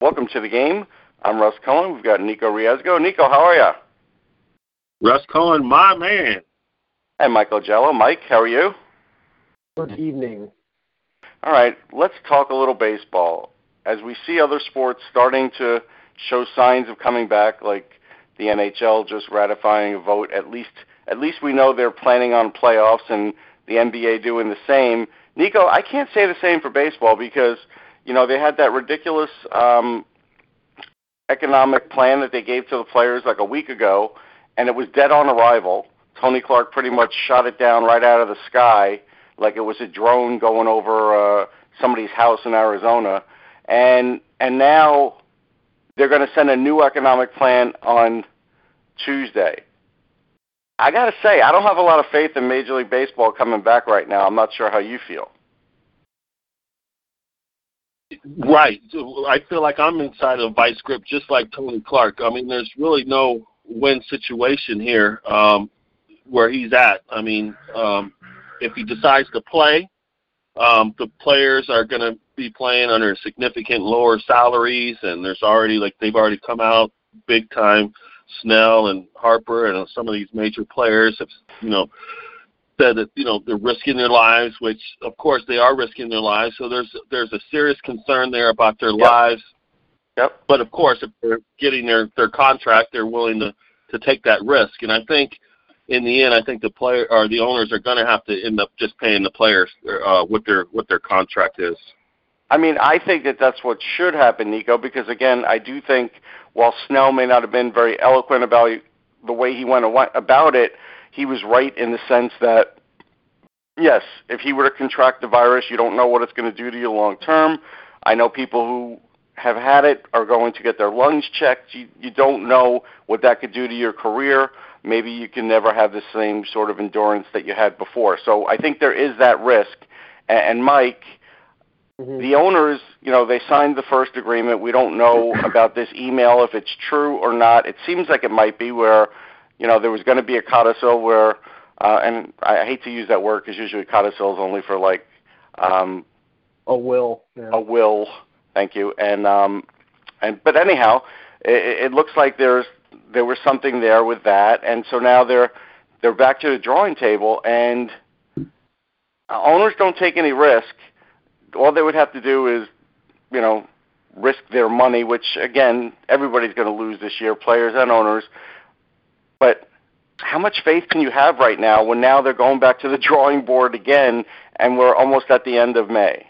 Welcome to the game. I'm Russ Cohen. We've got Nico Riesgo. Nico, how are you? Russ Cohen, my man. And Michael Jello. Mike, how are you? Good evening. All right, let's talk a little baseball. As we see other sports starting to show signs of coming back, like the NHL just ratifying a vote, at least at least we know they're planning on playoffs, and the NBA doing the same. Nico, I can't say the same for baseball because you know they had that ridiculous um, economic plan that they gave to the players like a week ago, and it was dead on arrival. Tony Clark pretty much shot it down right out of the sky like it was a drone going over uh, somebody's house in Arizona, and and now they're going to send a new economic plan on Tuesday. I got to say, I don't have a lot of faith in Major League Baseball coming back right now. I'm not sure how you feel. Right. I feel like I'm inside a vice grip just like Tony Clark. I mean, there's really no win situation here um, where he's at. I mean, um, if he decides to play, um, the players are going to be playing under significant lower salaries, and there's already like they've already come out big time. Snell and Harper and some of these major players have, you know, said that you know they're risking their lives, which of course they are risking their lives. So there's there's a serious concern there about their Yep. lives. Yep. But of course, if they're getting their their contract, they're willing to to take that risk. And I think in the end, I think the player or the owners are going to have to end up just paying the players uh, what their what their contract is. I mean, I think that that's what should happen, Nico, because again, I do think while Snell may not have been very eloquent about the way he went about it, he was right in the sense that yes, if he were to contract the virus, you don't know what it's going to do to you long term. I know people who have had it are going to get their lungs checked. You, you don't know what that could do to your career. Maybe you can never have the same sort of endurance that you had before. So I think there is that risk. And, and Mike, Mhm. the owners, you know, they signed the first agreement. We don't know about this email if it's true or not. It seems like it might be where, you know, there was going to be a codicil where, uh, and I hate to use that word because usually codicil is only for like um, A will. Yeah. a will. Thank you. And um, and but anyhow, it, it looks like there's there was something there with that, and so now they're they're back to the drawing table, and owners don't take any risk. All they would have to do is, you know, risk their money, which again everybody's going to lose this year, players and owners. But how much faith can you have right now when now they're going back to the drawing board again, and we're almost at the end of May?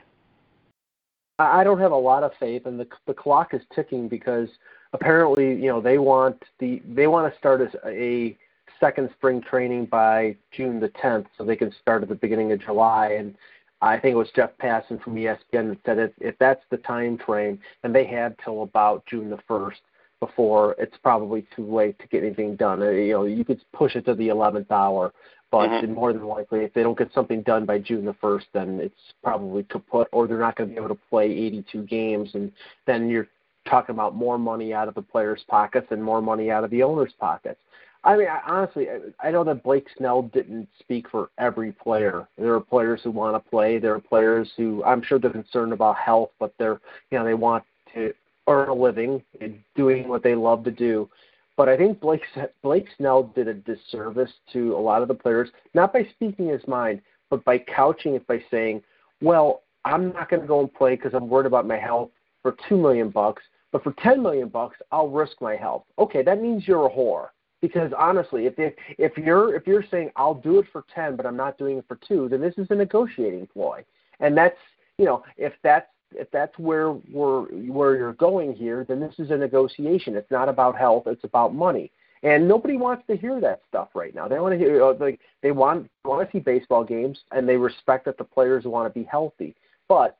I don't have a lot of faith, and the the clock is ticking because apparently, you know, they want the they want to start as a second spring training by June the 10th, so they can start at the beginning of July. And I think it was Jeff Passan from ESPN that said if, if that's the time frame, then they have till about June the 1st before it's probably too late to get anything done. Uh, You know, you could push it to the 11th hour, but Mhm. more than likely, if they don't get something done by June the 1st, then it's probably kaput, or they're not going to be able to play 82 games, and then you're talking about more money out of the players' pockets and more money out of the owners' pockets. I mean, I, honestly, I, I know that Blake Snell didn't speak for every player. There are players who want to play. There are players who I'm sure they're concerned about health, but they're you know they want to earn a living and doing what they love to do. But I think Blake Blake Snell did a disservice to a lot of the players, not by speaking his mind, but by couching it by saying, "Well, I'm not going to go and play because I'm worried about my health for two million bucks, but for ten million bucks, I'll risk my health." Okay, that means you're a whore. Because honestly, if they, if you're if you're saying I'll do it for ten, but I'm not doing it for two, then this is a negotiating ploy, and that's you know if that's if that's where we're where you're going here, then this is a negotiation. It's not about health; it's about money. And nobody wants to hear that stuff right now. They want to hear uh, like they want want to see baseball games, and they respect that the players want to be healthy. But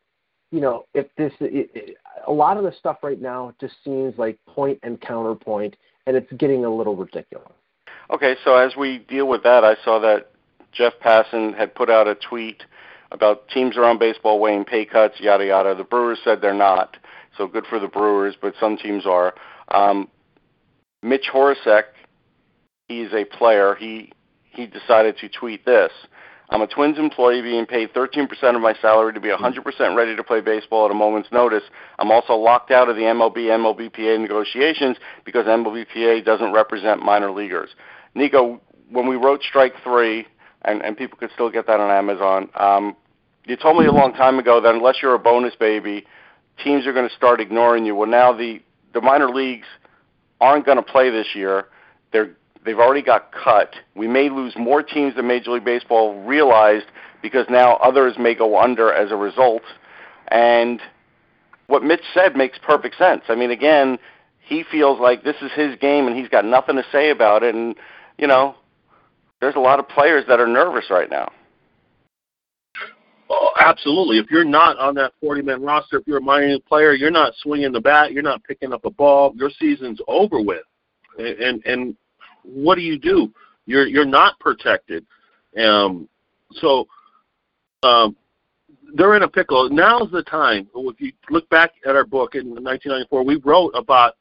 you know, if this, it, it, a lot of the stuff right now just seems like point and counterpoint, and it's getting a little ridiculous. Okay, so as we deal with that, I saw that Jeff Passan had put out a tweet about teams around baseball weighing pay cuts, yada yada. The Brewers said they're not, so good for the Brewers, but some teams are. Um, Mitch Horacek, he's a player. He he decided to tweet this. I'm a Twins employee being paid 13% of my salary to be 100% ready to play baseball at a moment's notice. I'm also locked out of the MLB MLBPA negotiations because MLBPA doesn't represent minor leaguers. Nico, when we wrote Strike Three, and, and people could still get that on Amazon. Um, you told me a long time ago that unless you're a bonus baby, teams are going to start ignoring you. Well, now the the minor leagues aren't going to play this year. They're they've already got cut. We may lose more teams than Major League Baseball realized because now others may go under as a result. And what Mitch said makes perfect sense. I mean, again, he feels like this is his game and he's got nothing to say about it. And you know, there's a lot of players that are nervous right now. Oh, absolutely. If you're not on that 40 man roster, if you're a minor league player, you're not swinging the bat, you're not picking up a ball, your season's over with. And and, and what do you do? You're you're not protected. Um, so um, they're in a pickle. Now's the time. If you look back at our book in 1994, we wrote about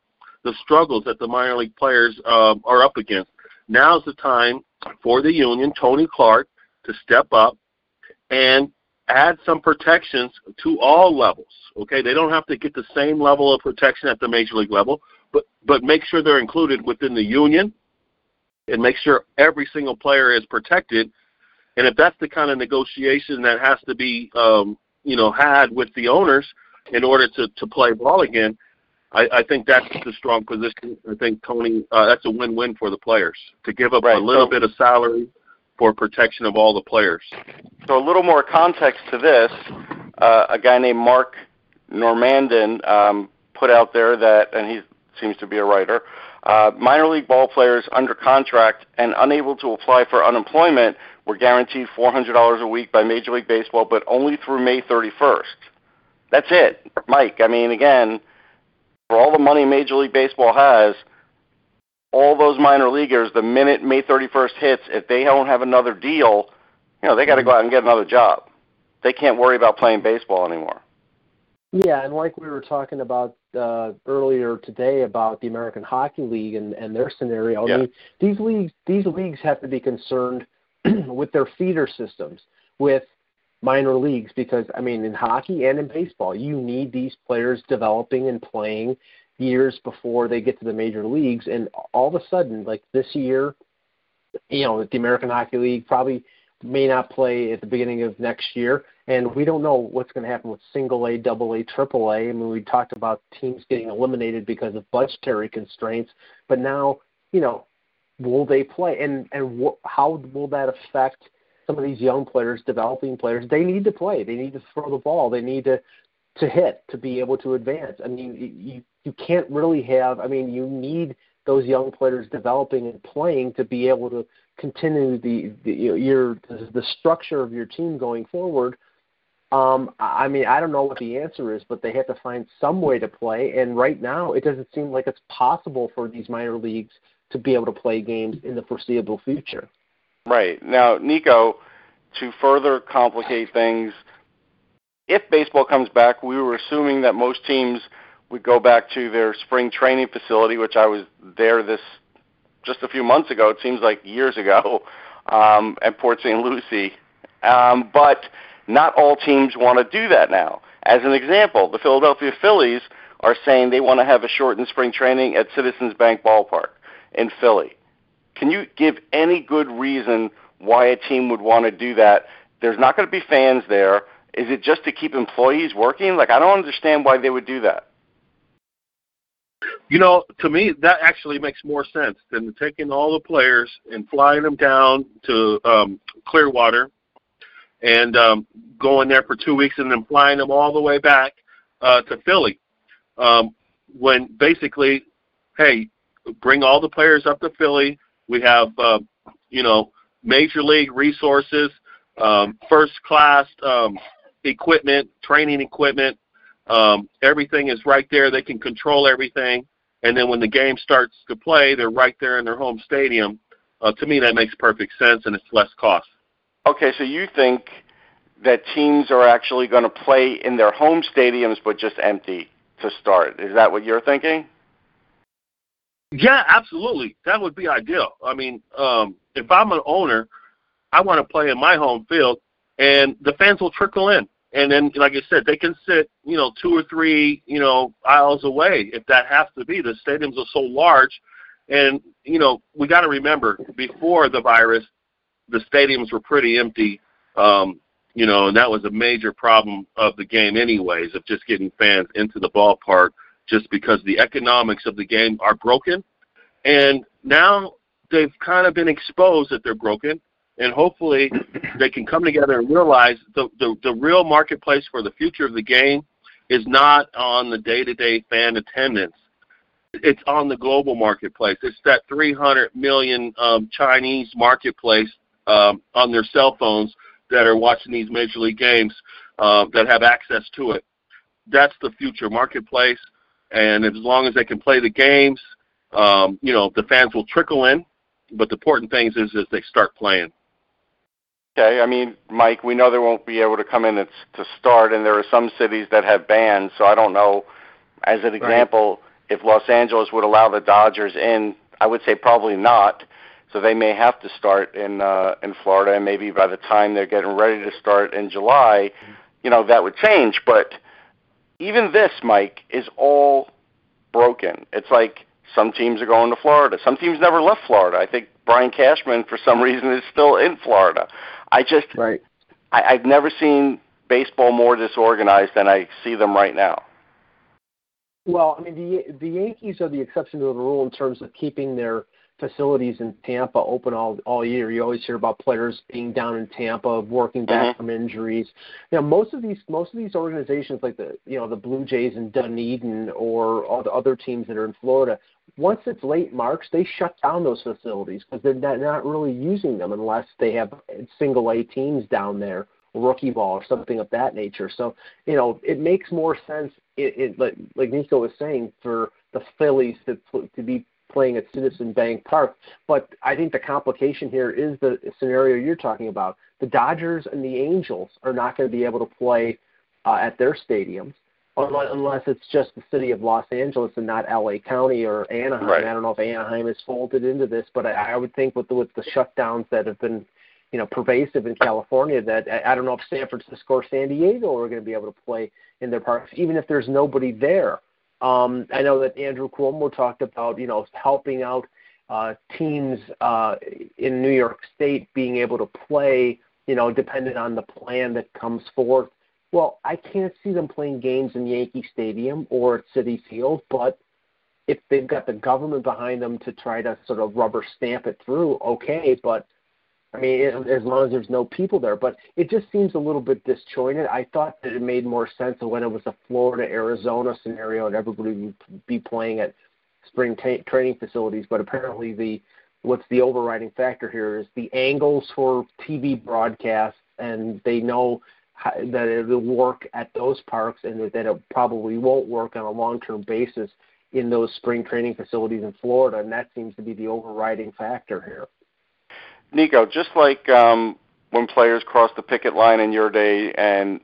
the struggles that the minor league players um, are up against. Now's the time for the union, Tony Clark, to step up and add some protections to all levels. Okay, they don't have to get the same level of protection at the major league level, but but make sure they're included within the union, and make sure every single player is protected. And if that's the kind of negotiation that has to be, um, you know, had with the owners in order to to play ball again, I, I think that's the strong position. I think Tony, uh, that's a win-win for the players to give up right. a little so, bit of salary for protection of all the players. So a little more context to this: uh, a guy named Mark Normandin um, put out there that, and he seems to be a writer. Uh, minor league ball players under contract and unable to apply for unemployment were guaranteed $400 a week by Major League Baseball, but only through May 31st. That's it, Mike. I mean, again, for all the money Major League Baseball has, all those minor leaguers, the minute May 31st hits, if they don't have another deal, you know, they got to go out and get another job. They can't worry about playing baseball anymore. Yeah, and like we were talking about uh, earlier today about the American Hockey League and, and their scenario, yeah. I mean, these leagues these leagues have to be concerned with their feeder systems, with minor leagues because I mean in hockey and in baseball you need these players developing and playing years before they get to the major leagues. And all of a sudden like this year you know the American Hockey League probably may not play at the beginning of next year. And we don't know what's going to happen with single A, double A, triple A. I mean we talked about teams getting eliminated because of budgetary constraints but now you know will they play? And and wh- how will that affect some of these young players, developing players, they need to play. They need to throw the ball. They need to to hit to be able to advance. I mean, you you can't really have. I mean, you need those young players developing and playing to be able to continue the, the your the structure of your team going forward. Um, I mean, I don't know what the answer is, but they have to find some way to play. And right now, it doesn't seem like it's possible for these minor leagues to be able to play games in the foreseeable future. Right. Now, Nico, to further complicate things, if baseball comes back, we were assuming that most teams would go back to their spring training facility, which I was there this just a few months ago. It seems like years ago um, at Port St. Lucie. Um, but not all teams want to do that now. As an example, the Philadelphia Phillies are saying they want to have a shortened spring training at Citizens Bank Ballpark in Philly. Can you give any good reason why a team would want to do that? There's not going to be fans there. Is it just to keep employees working? Like I don't understand why they would do that. You know, to me, that actually makes more sense than taking all the players and flying them down to um, Clearwater and um, going there for two weeks and then flying them all the way back uh, to Philly. Um, when basically, hey, bring all the players up to Philly, we have, uh, you know, major league resources, um, first class um, equipment, training equipment. Um, everything is right there. They can control everything. And then when the game starts to play, they're right there in their home stadium. Uh, to me, that makes perfect sense, and it's less cost. Okay, so you think that teams are actually going to play in their home stadiums, but just empty to start? Is that what you're thinking? Yeah, absolutely. That would be ideal. I mean, um, if I'm an owner, I want to play in my home field, and the fans will trickle in. And then, like I said, they can sit, you know, two or three, you know, aisles away if that has to be. The stadiums are so large, and you know, we got to remember before the virus, the stadiums were pretty empty. Um, you know, and that was a major problem of the game, anyways, of just getting fans into the ballpark just because the economics of the game are broken. And now they've kind of been exposed that they're broken. And hopefully they can come together and realize the, the, the real marketplace for the future of the game is not on the day to day fan attendance. It's on the global marketplace. It's that 300 million um, Chinese marketplace um, on their cell phones that are watching these major league games uh, that have access to it. That's the future marketplace and as long as they can play the games, um, you know, the fans will trickle in. But the important thing is, is they start playing. Okay, I mean, Mike, we know they won't be able to come in to start, and there are some cities that have bans. So I don't know. As an example, right. if Los Angeles would allow the Dodgers in, I would say probably not. So they may have to start in uh, in Florida, and maybe by the time they're getting ready to start in July, you know, that would change. But even this, Mike, is all broken. It's like some teams are going to Florida. Some teams never left Florida. I think Brian Cashman, for some reason, is still in Florida. I just, right. I, I've never seen baseball more disorganized than I see them right now. Well, I mean, the the Yankees are the exception to the rule in terms of keeping their facilities in Tampa open all all year. You always hear about players being down in Tampa, working back mm-hmm. from injuries. You know, most of these most of these organizations, like the you know the Blue Jays in Dunedin or all the other teams that are in Florida, once it's late March, they shut down those facilities because they're not, not really using them unless they have single A teams down there, rookie ball or something of that nature. So you know, it makes more sense. It, it like, like Nico was saying for the Phillies to to be playing at Citizen Bank Park. But I think the complication here is the scenario you're talking about. The Dodgers and the Angels are not going to be able to play uh, at their stadiums unless it's just the city of Los Angeles and not LA County or Anaheim. Right. I don't know if Anaheim is folded into this, but I, I would think with the, with the shutdowns that have been you know pervasive in California that I don't know if San Francisco or San Diego are going to be able to play in their parks, even if there's nobody there. Um, I know that Andrew Cuomo talked about, you know, helping out uh, teams uh, in New York State being able to play, you know, dependent on the plan that comes forth. Well, I can't see them playing games in Yankee Stadium or at Citi Field, but if they've got the government behind them to try to sort of rubber stamp it through, okay. But I mean, as long as there's no people there. But it just seems a little bit disjointed. I thought that it made more sense when it was a Florida Arizona scenario and everybody would be playing at spring training facilities. But apparently, the what's the overriding factor here is the angles for TV broadcasts, and they know how, that it will work at those parks, and that it probably won't work on a long-term basis in those spring training facilities in Florida, and that seems to be the overriding factor here. Nico, just like um, when players crossed the picket line in your day and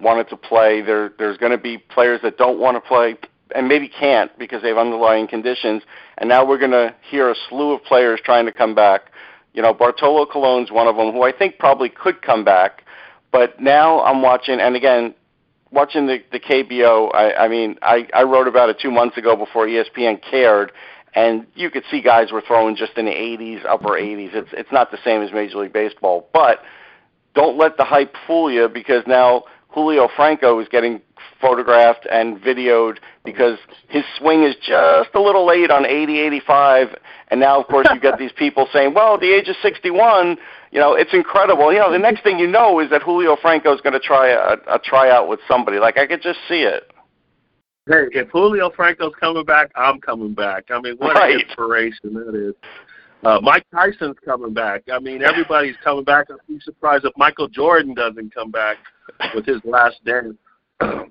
wanted to play, there there's going to be players that don't want to play and maybe can't because they have underlying conditions. And now we're going to hear a slew of players trying to come back. You know, Bartolo Colon's one of them, who I think probably could come back. But now I'm watching, and again, watching the the KBO. I, I mean, I I wrote about it two months ago before ESPN cared, and you could see guys were throwing just in the 80s, upper 80s. It's it's not the same as Major League Baseball, but don't let the hype fool you because now Julio Franco is getting photographed and videoed because his swing is just a little late on 80, 85, and now of course you get these people saying, "Well, at the age of 61, you know, it's incredible." You know, the next thing you know is that Julio Franco is going to try a, a tryout with somebody. Like I could just see it. Hey, if Julio Franco's coming back, I'm coming back. I mean, what right. an inspiration that is. Uh, Mike Tyson's coming back. I mean, everybody's coming back. I'd be surprised if Michael Jordan doesn't come back with his last dance.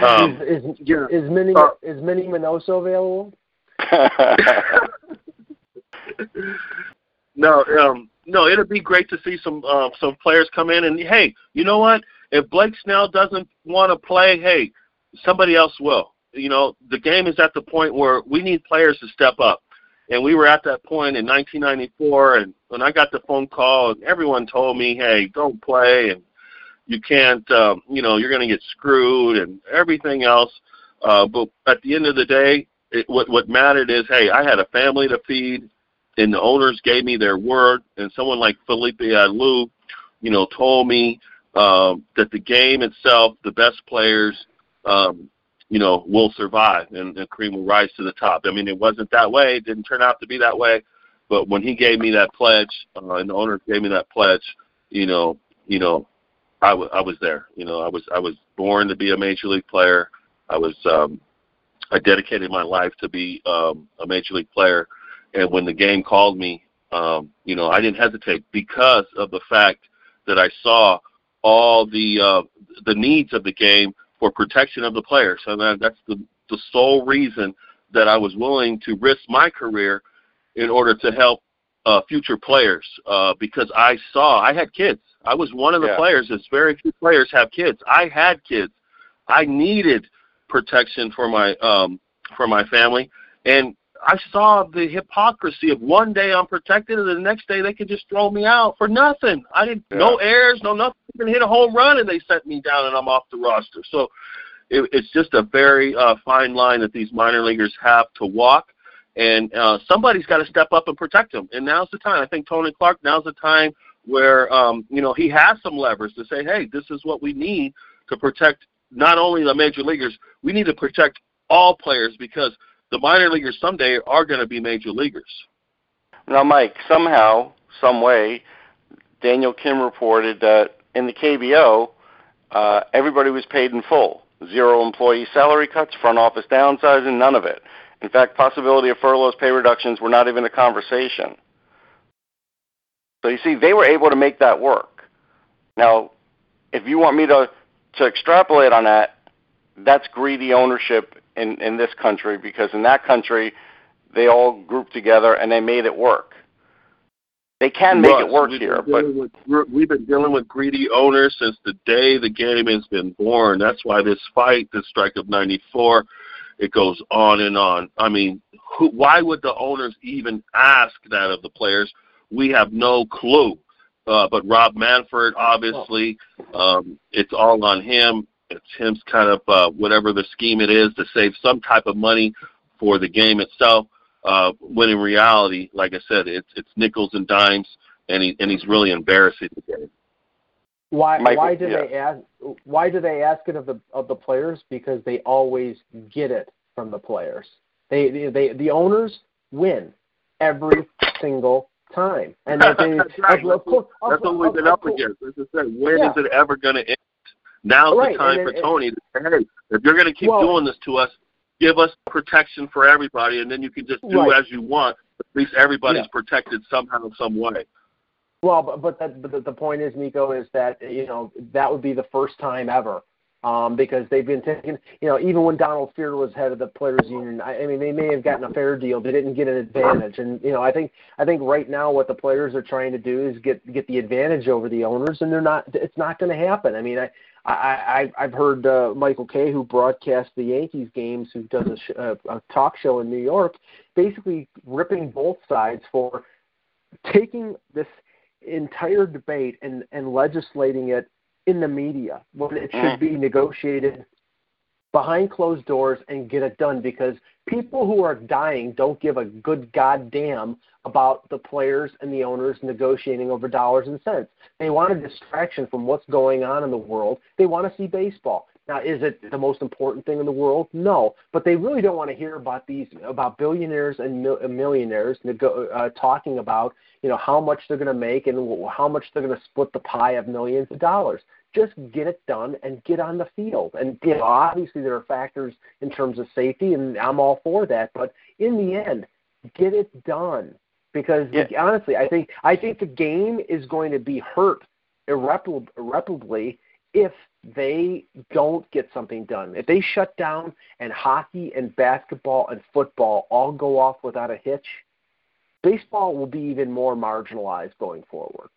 Um, is is, yeah. is Minnie uh, is Minnie Minoso available? no, um, no, it'd be great to see some uh, some players come in and hey, you know what? If Blake Snell doesn't want to play, hey, somebody else will. You know, the game is at the point where we need players to step up. And we were at that point in 1994, and when I got the phone call, everyone told me, "Hey, don't play," and you can't, um, you know, you're going to get screwed, and everything else. Uh, but at the end of the day, it, what what mattered is, hey, I had a family to feed, and the owners gave me their word, and someone like Felipe Alou, you know, told me um, that the game itself, the best players, um, you know, will survive and, and cream will rise to the top. I mean, it wasn't that way. It didn't turn out to be that way. But when he gave me that pledge, uh, and the owners gave me that pledge, you know, you know, I, w- I was there. You know, I was I was born to be a major league player. I was um, I dedicated my life to be um, a major league player. And when the game called me, um, you know, I didn't hesitate because of the fact that I saw all the uh, the needs of the game for protection of the players. And that, that's the the sole reason that I was willing to risk my career in order to help uh, future players uh, because I saw I had kids. I was one of the yeah. players. As very few players have kids. I had kids. I needed protection for my um, for my family, and I saw the hypocrisy of one day I'm protected and the next day they could just throw me out for nothing. I didn't yeah. no errors, no nothing. Hit a home run and they set me down and I'm off the roster. So it, it's just a very uh, fine line that these minor leaguers have to walk. And uh, somebody's got to step up and protect them. And now's the time. I think Tony Clark. Now's the time where um, you know he has some levers to say, "Hey, this is what we need to protect not only the major leaguers. We need to protect all players because the minor leaguers someday are going to be major leaguers. Now, Mike, somehow, some way, Daniel Kim reported that in the KBO, uh, everybody was paid in full. Zero employee salary cuts, front office downsizing, none of it. In fact, possibility of furloughs, pay reductions were not even a conversation. So you see, they were able to make that work. Now, if you want me to to extrapolate on that, that's greedy ownership in in this country because in that country they all grouped together and they made it work. They can make Russ, it work here, but with, we've been dealing with greedy owners since the day the game has been born. That's why this fight, this strike of '94, it goes on and on. I mean, who, why would the owners even ask that of the players? We have no clue. Uh, but Rob Manfred, obviously, um, it's all on him. It's him kind of uh, whatever the scheme it is to save some type of money for the game itself. Uh, when in reality, like I said, it's it's nickels and dimes, and he and he's really embarrassing the game. Why why do yeah. they ask why do they ask it of the of the players? Because they always get it from the players. They they, they the owners win every single time, and they, that's, right. of, of, that's what we've been up against. As I said, when yeah. is it ever going to end? Now's right. the time and, for Tony to say, hey, if you're going to keep well, doing this to us, give us protection for everybody, and then you can just do right. as you want. At least everybody's yeah. protected somehow, some way. Well, but but, that, but the point is, Nico, is that you know that would be the first time ever um, because they've been taking, you know, even when Donald Fehr was head of the players union, I, I mean, they may have gotten a fair deal. They didn't get an advantage, and you know, I think I think right now what the players are trying to do is get get the advantage over the owners, and they're not. It's not going to happen. I mean, I I, I I've heard uh, Michael Kay, who broadcasts the Yankees games, who does a, sh- a, a talk show in New York, basically ripping both sides for taking this entire debate and and legislating it in the media when it should be negotiated behind closed doors and get it done because people who are dying don't give a good goddamn about the players and the owners negotiating over dollars and cents. They want a distraction from what's going on in the world. They want to see baseball. Now, is it the most important thing in the world? No, but they really don't want to hear about these about billionaires and millionaires nego- uh, talking about you know how much they're going to make and how much they're going to split the pie of millions of dollars just get it done and get on the field. And you know, obviously there are factors in terms of safety, and I'm all for that. But in the end, get it done because yeah. honestly, I think I think the game is going to be hurt irreparably if they don't get something done, if they shut down and hockey and basketball and football all go off without a hitch, baseball will be even more marginalized going forward.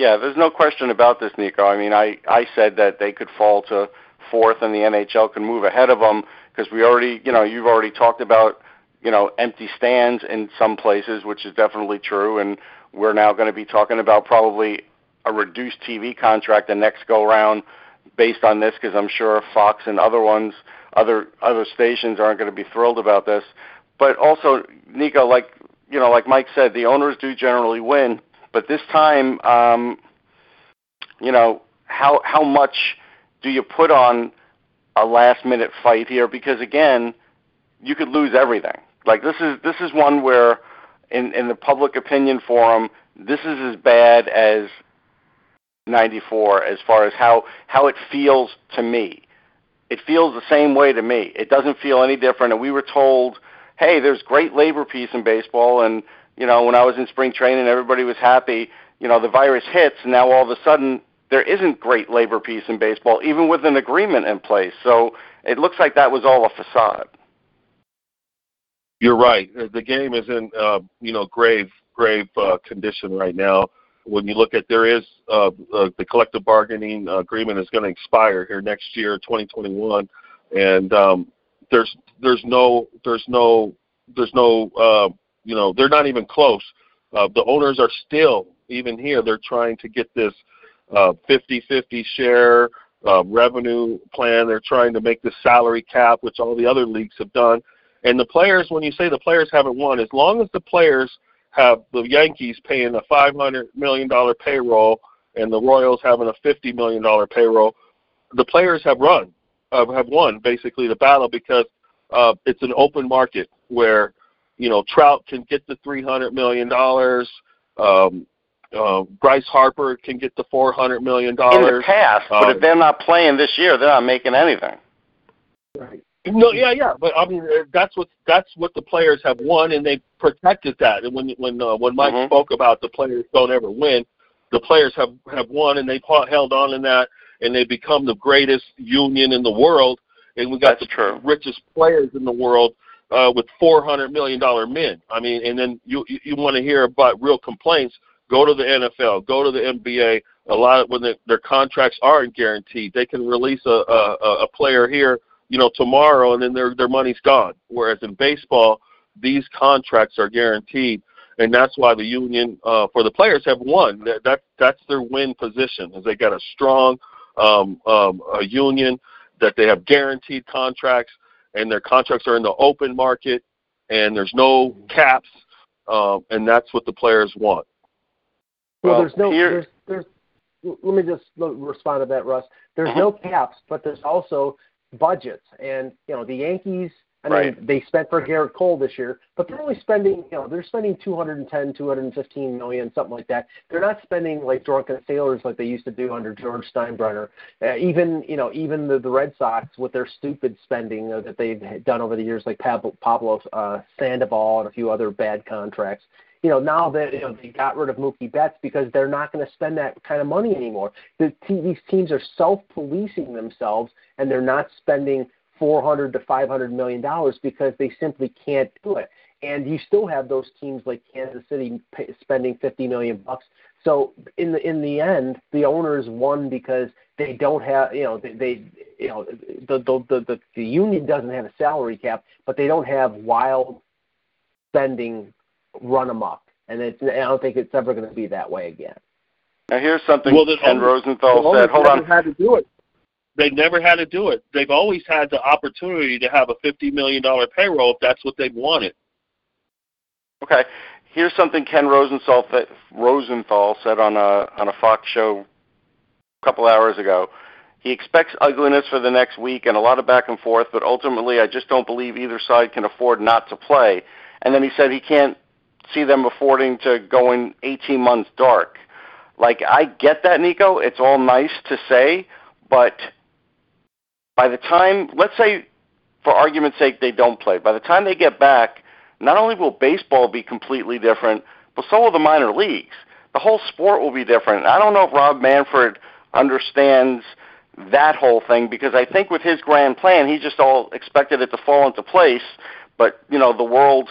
Yeah, there's no question about this, Nico. I mean, I I said that they could fall to fourth and the NHL can move ahead of them because we already, you know, you've already talked about, you know, empty stands in some places, which is definitely true, and we're now going to be talking about probably a reduced TV contract the next go round based on this because I'm sure Fox and other ones, other other stations aren't going to be thrilled about this. But also, Nico, like you know, like Mike said, the owners do generally win, but this time, um, you know, how how much do you put on a last minute fight here? Because again, you could lose everything. Like this is this is one where, in in the public opinion forum, this is as bad as 94 as far as how how it feels to me. It feels the same way to me. It doesn't feel any different. And we were told, hey, there's great labor peace in baseball. And you know, when I was in spring training, everybody was happy. You know, the virus hits, and now all of a sudden there isn't great labor peace in baseball, even with an agreement in place. So it looks like that was all a facade. You're right. The game is in, uh, you know, grave, grave uh, condition right now when you look at there is uh, uh, the collective bargaining agreement is going to expire here next year, 2021, and um, there's there's no there's no there's no uh, you know they're not even close. Uh, the owners are still even here. They're trying to get this uh, 50-50 share uh, revenue plan. They're trying to make the salary cap, which all the other leagues have done. And the players, when you say the players haven't won, as long as the players have the Yankees paying a five hundred million dollar payroll and the Royals having a fifty million dollar payroll, the players have run, uh, have won basically the battle because uh, it's an open market where you know Trout can get the three hundred million dollars. Um, uh, Bryce Harper can get the four hundred million dollars in the past, but if um, they're not playing this year, they're not making anything. Right. No, yeah, yeah, but I mean that's what that's what the players have won, and they protected that. And when when uh, when Mike mm-hmm. spoke about the players don't ever win, the players have have won, and they held on in that, and they become the greatest union in the world. And we got that's the true. richest players in the world uh, with four hundred million dollar men. I mean, and then you you want to hear about real complaints? Go to the NFL, go to the NBA. A lot of when the, their contracts aren't guaranteed, they can release a, a a player here you know, tomorrow and then their their money's gone. Whereas in baseball, these contracts are guaranteed, and that's why the union uh, for the players have won. That, that that's their win position, is they got a strong um, um, a union that they have guaranteed contracts, and their contracts are in the open market, and there's no caps, um, and that's what the players want. Well, well there's no here, there's, there's let me just respond to that, Russ. There's no caps, but there's also budgets. And you know, the Yankees. I right. mean, they spent for Gerrit Cole this year, but they're only spending, you know, they're spending 210, 215 million, something like that. They're not spending like drunken sailors like they used to do under George Steinbrenner. Uh, even, you know, even the, the Red Sox with their stupid spending uh, that they've done over the years, like Pablo, Pablo uh, Sandoval and a few other bad contracts you know, now that you know, they got rid of Mookie Betts because they're not going to spend that kind of money anymore. The, these teams are self-policing themselves, and they're not spending 400 to 500 million dollars because they simply can't do it. And you still have those teams like Kansas City pay, spending 50 million bucks. So in the in the end, the owners won because they don't have you know they, they you know the, the the the the union doesn't have a salary cap, but they don't have wild spending run amok, and it's, I don't think it's ever going to be that way again. Now here's something well, Ken Rosenthal said. Hold on. Had to do it. They've never had to do it. They've always had the opportunity to have a fifty million dollar payroll if that's what they wanted. Okay. Here's something Ken Rosenthal Rosenthal said on a on a Fox show a couple hours ago. He expects ugliness for the next week and a lot of back and forth, but ultimately I just don't believe either side can afford not to play. And then he said he can't see them affording to go in 18 months dark. Like I get that, Nico. It's all nice to say, but by the time, let's say, for argument's sake, they don't play. By the time they get back, not only will baseball be completely different, but so will the minor leagues. The whole sport will be different. I don't know if Rob Manfred understands that whole thing because I think with his grand plan, he just all expected it to fall into place. But you know, the world,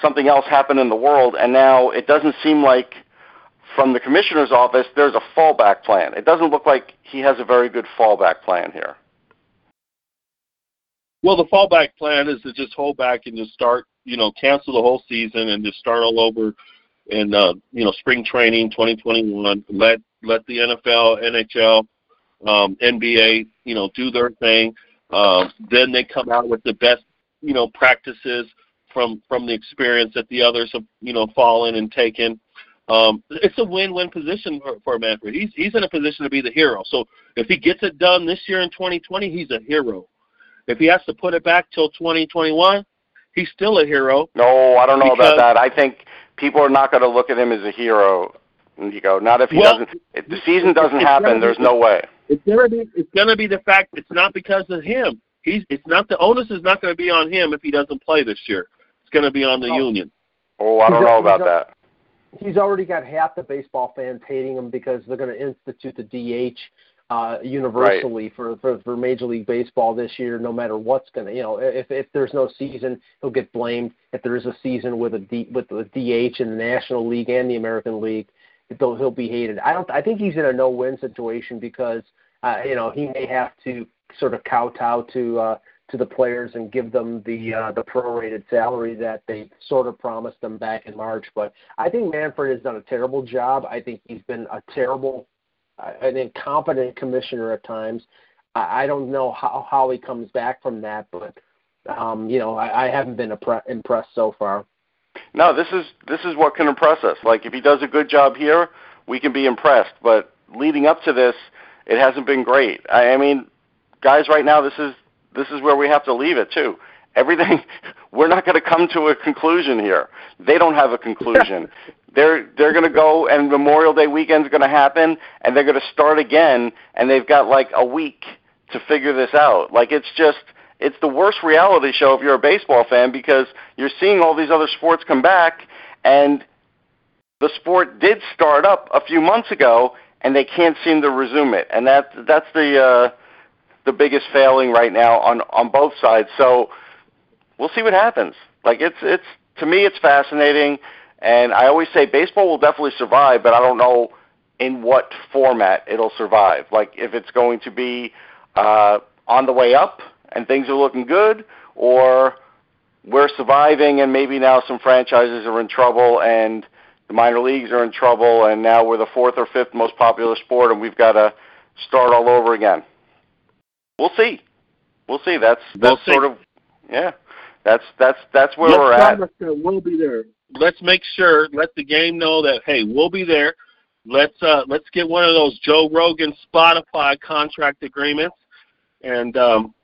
something else happened in the world, and now it doesn't seem like from the commissioner's office there's a fallback plan. It doesn't look like he has a very good fallback plan here. Well, the fallback plan is to just hold back and just start, you know, cancel the whole season and just start all over in, uh, you know, spring training 2021. Let let the NFL, NHL, um, NBA, you know, do their thing. Uh, then they come out with the best, you know, practices from from the experience that the others have, you know, fallen and taken. Um, it's a win-win position for, for Manfred. He's he's in a position to be the hero. So if he gets it done this year in 2020, he's a hero. If he has to put it back till 2021, he's still a hero. No, I don't know about that. I think people are not going to look at him as a hero. You go, not if he well, doesn't. If the season doesn't happen, there's no way. It's gonna be. It's gonna be the fact. It's not because of him. He's. It's not the onus is not going to be on him if he doesn't play this year. It's going to be on the oh. union. Oh, I don't know about that. He's already got half the baseball fans hating him because they're going to institute the DH uh, universally right. for, for for Major League Baseball this year. No matter what's going to, you know, if if there's no season, he'll get blamed. If there is a season with a D, with the DH in the National League and the American League, he'll he'll be hated. I don't. I think he's in a no-win situation because uh, you know he may have to sort of kowtow to uh, to the players and give them the uh, the prorated salary that they sort of promised them back in March. But I think Manfred has done a terrible job. I think he's been a terrible, an incompetent commissioner at times. I, I don't know how how he comes back from that, but um, you know I, I haven't been impre- impressed so far. No, this is this is what can impress us. Like if he does a good job here, we can be impressed. But leading up to this, it hasn't been great. I, I mean, guys, right now this is this is where we have to leave it too. Everything we're not going to come to a conclusion here. They don't have a conclusion. they're they're going to go and Memorial Day weekend is going to happen and they're going to start again and they've got like a week to figure this out. Like it's just it's the worst reality show if you're a baseball fan because you're seeing all these other sports come back and the sport did start up a few months ago and they can't seem to resume it. And that that's the uh the biggest failing right now on on both sides. So we'll see what happens. Like it's it's to me it's fascinating and I always say baseball will definitely survive, but I don't know in what format it'll survive. Like if it's going to be uh on the way up and things are looking good, or we're surviving and maybe now some franchises are in trouble and the minor leagues are in trouble and now we're the fourth or fifth most popular sport and we've got to start all over again. We'll see. We'll see. That's that's we'll sort of yeah. That's that's that's where Let's we're at. We'll be there. Let's make sure. Let the game know that hey, we'll be there. Let's uh let's get one of those Joe Rogan Spotify contract agreements, and um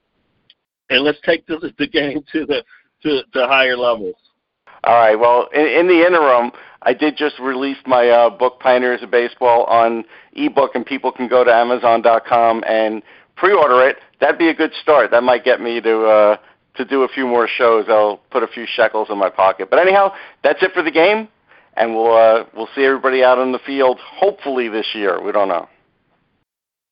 and let's take the, the game to the to, to higher levels. All right. Well, in, in the interim, I did just release my uh, book Pioneers of Baseball on ebook, and people can go to Amazon.com and pre-order it. That'd be a good start. That might get me to uh, to do a few more shows. I'll put a few shekels in my pocket. But anyhow, that's it for the game, and we'll uh, we'll see everybody out on the field. Hopefully this year. We don't know.